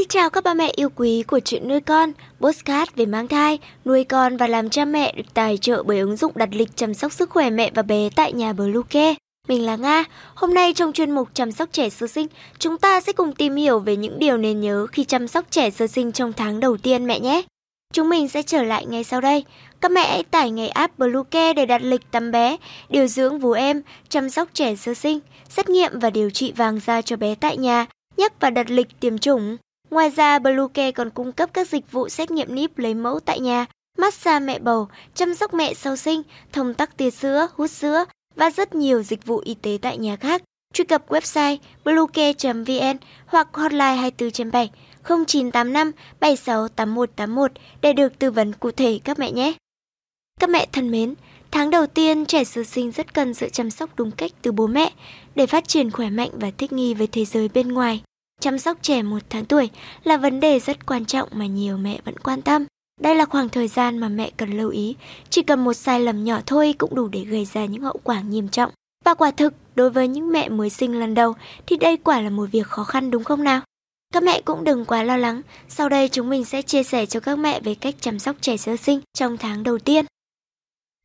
Xin chào các ba mẹ yêu quý của chuyện nuôi con, postcard về mang thai, nuôi con và làm cha mẹ được tài trợ bởi ứng dụng đặt lịch chăm sóc sức khỏe mẹ và bé tại nhà Bluecare. Mình là Nga, hôm nay trong chuyên mục chăm sóc trẻ sơ sinh, chúng ta sẽ cùng tìm hiểu về những điều nên nhớ khi chăm sóc trẻ sơ sinh trong tháng đầu tiên mẹ nhé. Chúng mình sẽ trở lại ngay sau đây. Các mẹ hãy tải ngay app Bluecare để đặt lịch tắm bé, điều dưỡng vú em, chăm sóc trẻ sơ sinh, xét nghiệm và điều trị vàng da cho bé tại nhà, nhắc và đặt lịch tiêm chủng. Ngoài ra, Bluecare còn cung cấp các dịch vụ xét nghiệm níp lấy mẫu tại nhà, massage mẹ bầu, chăm sóc mẹ sau sinh, thông tắc tia sữa, hút sữa và rất nhiều dịch vụ y tế tại nhà khác. Truy cập website bluecare.vn hoặc hotline 24 trên 7 0985 76 8181 để được tư vấn cụ thể các mẹ nhé. Các mẹ thân mến, tháng đầu tiên trẻ sơ sinh rất cần sự chăm sóc đúng cách từ bố mẹ để phát triển khỏe mạnh và thích nghi với thế giới bên ngoài. Chăm sóc trẻ một tháng tuổi là vấn đề rất quan trọng mà nhiều mẹ vẫn quan tâm. Đây là khoảng thời gian mà mẹ cần lưu ý, chỉ cần một sai lầm nhỏ thôi cũng đủ để gây ra những hậu quả nghiêm trọng. Và quả thực, đối với những mẹ mới sinh lần đầu thì đây quả là một việc khó khăn đúng không nào? Các mẹ cũng đừng quá lo lắng, sau đây chúng mình sẽ chia sẻ cho các mẹ về cách chăm sóc trẻ sơ sinh trong tháng đầu tiên.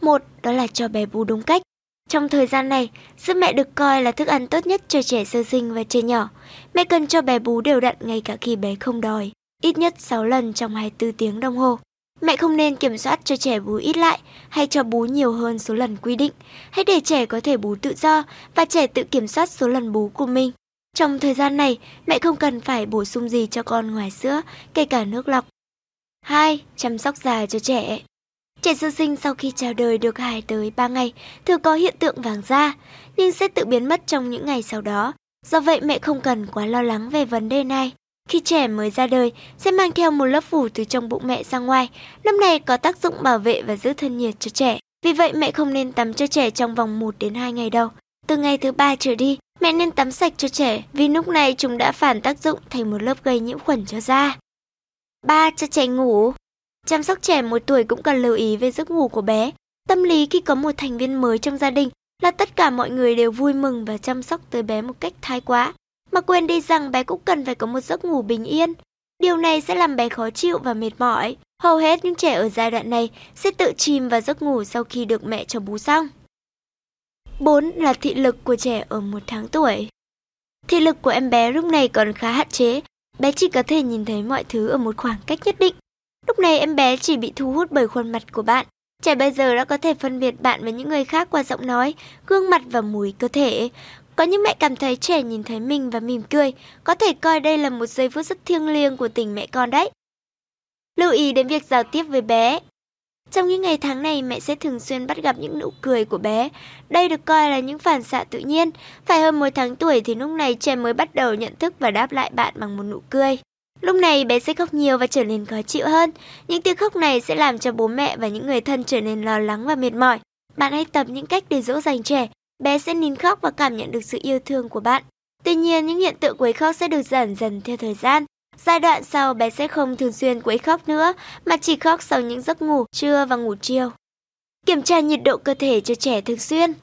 Một, đó là cho bé bú đúng cách. Trong thời gian này, sữa mẹ được coi là thức ăn tốt nhất cho trẻ sơ sinh và trẻ nhỏ. Mẹ cần cho bé bú đều đặn ngay cả khi bé không đòi, ít nhất 6 lần trong 24 tiếng đồng hồ. Mẹ không nên kiểm soát cho trẻ bú ít lại hay cho bú nhiều hơn số lần quy định. Hãy để trẻ có thể bú tự do và trẻ tự kiểm soát số lần bú của mình. Trong thời gian này, mẹ không cần phải bổ sung gì cho con ngoài sữa, kể cả nước lọc. 2. Chăm sóc da cho trẻ Trẻ sơ sinh sau khi chào đời được 2 tới 3 ngày thường có hiện tượng vàng da, nhưng sẽ tự biến mất trong những ngày sau đó. Do vậy mẹ không cần quá lo lắng về vấn đề này. Khi trẻ mới ra đời, sẽ mang theo một lớp phủ từ trong bụng mẹ ra ngoài. Lớp này có tác dụng bảo vệ và giữ thân nhiệt cho trẻ. Vì vậy mẹ không nên tắm cho trẻ trong vòng 1 đến 2 ngày đầu. Từ ngày thứ ba trở đi, mẹ nên tắm sạch cho trẻ vì lúc này chúng đã phản tác dụng thành một lớp gây nhiễm khuẩn cho da. 3. Cho trẻ ngủ Chăm sóc trẻ một tuổi cũng cần lưu ý về giấc ngủ của bé. Tâm lý khi có một thành viên mới trong gia đình là tất cả mọi người đều vui mừng và chăm sóc tới bé một cách thái quá, mà quên đi rằng bé cũng cần phải có một giấc ngủ bình yên. Điều này sẽ làm bé khó chịu và mệt mỏi. Hầu hết những trẻ ở giai đoạn này sẽ tự chìm vào giấc ngủ sau khi được mẹ cho bú xong. 4 là thị lực của trẻ ở một tháng tuổi. Thị lực của em bé lúc này còn khá hạn chế, bé chỉ có thể nhìn thấy mọi thứ ở một khoảng cách nhất định. Lúc này em bé chỉ bị thu hút bởi khuôn mặt của bạn. Trẻ bây giờ đã có thể phân biệt bạn với những người khác qua giọng nói, gương mặt và mùi cơ thể. Có những mẹ cảm thấy trẻ nhìn thấy mình và mỉm cười, có thể coi đây là một giây phút rất thiêng liêng của tình mẹ con đấy. Lưu ý đến việc giao tiếp với bé. Trong những ngày tháng này, mẹ sẽ thường xuyên bắt gặp những nụ cười của bé. Đây được coi là những phản xạ tự nhiên. Phải hơn một tháng tuổi thì lúc này trẻ mới bắt đầu nhận thức và đáp lại bạn bằng một nụ cười. Lúc này bé sẽ khóc nhiều và trở nên khó chịu hơn. Những tiếng khóc này sẽ làm cho bố mẹ và những người thân trở nên lo lắng và mệt mỏi. Bạn hãy tập những cách để dỗ dành trẻ. Bé sẽ nín khóc và cảm nhận được sự yêu thương của bạn. Tuy nhiên, những hiện tượng quấy khóc sẽ được giảm dần theo thời gian. Giai đoạn sau bé sẽ không thường xuyên quấy khóc nữa, mà chỉ khóc sau những giấc ngủ trưa và ngủ chiều. Kiểm tra nhiệt độ cơ thể cho trẻ thường xuyên.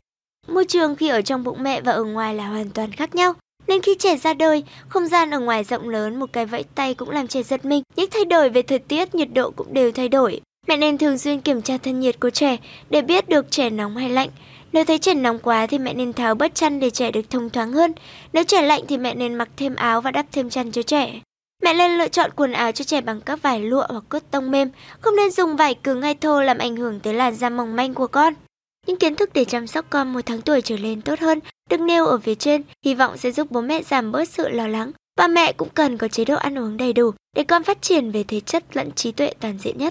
Môi trường khi ở trong bụng mẹ và ở ngoài là hoàn toàn khác nhau. Nên khi trẻ ra đời, không gian ở ngoài rộng lớn một cái vẫy tay cũng làm trẻ giật mình. Những thay đổi về thời tiết, nhiệt độ cũng đều thay đổi. Mẹ nên thường xuyên kiểm tra thân nhiệt của trẻ để biết được trẻ nóng hay lạnh. Nếu thấy trẻ nóng quá thì mẹ nên tháo bớt chăn để trẻ được thông thoáng hơn. Nếu trẻ lạnh thì mẹ nên mặc thêm áo và đắp thêm chăn cho trẻ. Mẹ nên lựa chọn quần áo cho trẻ bằng các vải lụa hoặc cốt tông mềm, không nên dùng vải cứng hay thô làm ảnh hưởng tới làn da mỏng manh của con. Những kiến thức để chăm sóc con một tháng tuổi trở lên tốt hơn được nêu ở phía trên, hy vọng sẽ giúp bố mẹ giảm bớt sự lo lắng. Ba mẹ cũng cần có chế độ ăn uống đầy đủ để con phát triển về thể chất lẫn trí tuệ toàn diện nhất.